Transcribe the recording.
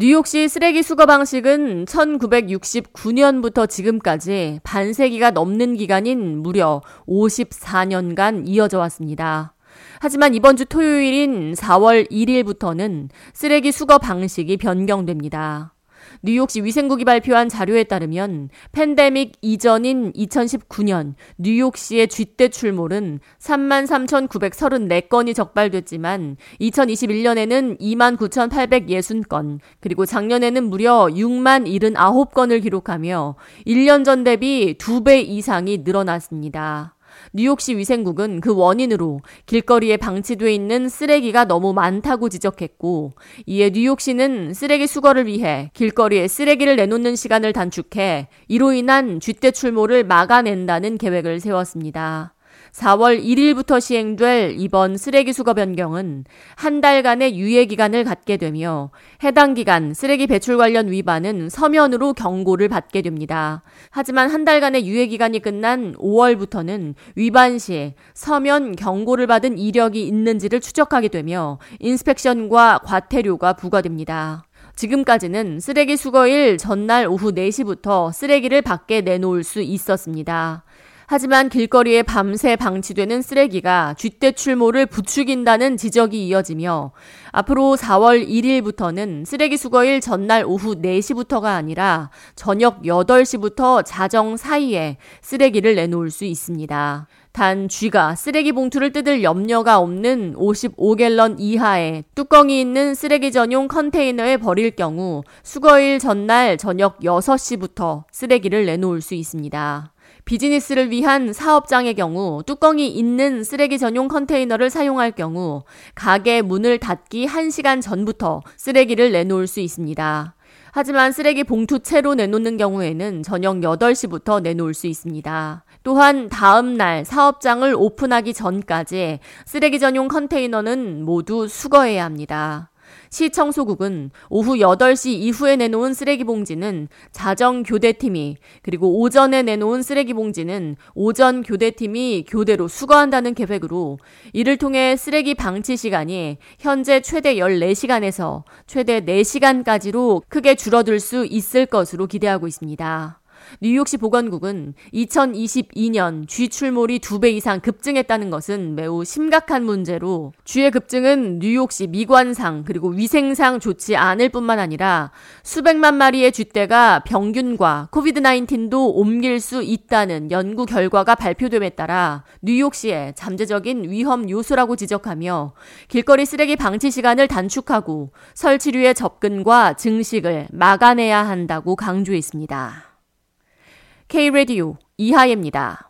뉴욕시 쓰레기 수거 방식은 1969년부터 지금까지 반세기가 넘는 기간인 무려 54년간 이어져 왔습니다. 하지만 이번 주 토요일인 4월 1일부터는 쓰레기 수거 방식이 변경됩니다. 뉴욕시 위생국이 발표한 자료에 따르면 팬데믹 이전인 2019년 뉴욕시의 쥐떼 출몰은 33,934건이 적발됐지만 2021년에는 29,860건, 그리고 작년에는 무려 6만 79건을 기록하며 1년 전 대비 2배 이상이 늘어났습니다. 뉴욕시 위생국은 그 원인으로 길거리에 방치돼 있는 쓰레기가 너무 많다고 지적했고 이에 뉴욕시는 쓰레기 수거를 위해 길거리에 쓰레기를 내놓는 시간을 단축해 이로 인한 쥐떼 출몰을 막아낸다는 계획을 세웠습니다. 4월 1일부터 시행될 이번 쓰레기 수거 변경은 한 달간의 유예 기간을 갖게 되며 해당 기간 쓰레기 배출 관련 위반은 서면으로 경고를 받게 됩니다. 하지만 한 달간의 유예 기간이 끝난 5월부터는 위반 시 서면 경고를 받은 이력이 있는지를 추적하게 되며 인스펙션과 과태료가 부과됩니다. 지금까지는 쓰레기 수거일 전날 오후 4시부터 쓰레기를 밖에 내놓을 수 있었습니다. 하지만 길거리에 밤새 방치되는 쓰레기가 쥐떼 출몰을 부추긴다는 지적이 이어지며 앞으로 4월 1일부터는 쓰레기 수거일 전날 오후 4시부터가 아니라 저녁 8시부터 자정 사이에 쓰레기를 내놓을 수 있습니다. 단 쥐가 쓰레기 봉투를 뜯을 염려가 없는 55갤런 이하의 뚜껑이 있는 쓰레기 전용 컨테이너에 버릴 경우 수거일 전날 저녁 6시부터 쓰레기를 내놓을 수 있습니다. 비즈니스를 위한 사업장의 경우 뚜껑이 있는 쓰레기 전용 컨테이너를 사용할 경우 가게 문을 닫기 1시간 전부터 쓰레기를 내놓을 수 있습니다. 하지만 쓰레기 봉투 채로 내놓는 경우에는 저녁 8시부터 내놓을 수 있습니다. 또한 다음 날 사업장을 오픈하기 전까지 쓰레기 전용 컨테이너는 모두 수거해야 합니다. 시청소국은 오후 8시 이후에 내놓은 쓰레기 봉지는 자정 교대팀이 그리고 오전에 내놓은 쓰레기 봉지는 오전 교대팀이 교대로 수거한다는 계획으로 이를 통해 쓰레기 방치 시간이 현재 최대 14시간에서 최대 4시간까지로 크게 줄어들 수 있을 것으로 기대하고 있습니다. 뉴욕시 보건국은 2022년 쥐 출몰이 두배 이상 급증했다는 것은 매우 심각한 문제로 쥐의 급증은 뉴욕시 미관상 그리고 위생상 좋지 않을 뿐만 아니라 수백만 마리의 쥐떼가 병균과 코비드-19도 옮길 수 있다는 연구 결과가 발표됨에 따라 뉴욕시의 잠재적인 위험 요소라고 지적하며 길거리 쓰레기 방치 시간을 단축하고 설치류의 접근과 증식을 막아내야 한다고 강조했습니다. K-Radio 이하예입니다.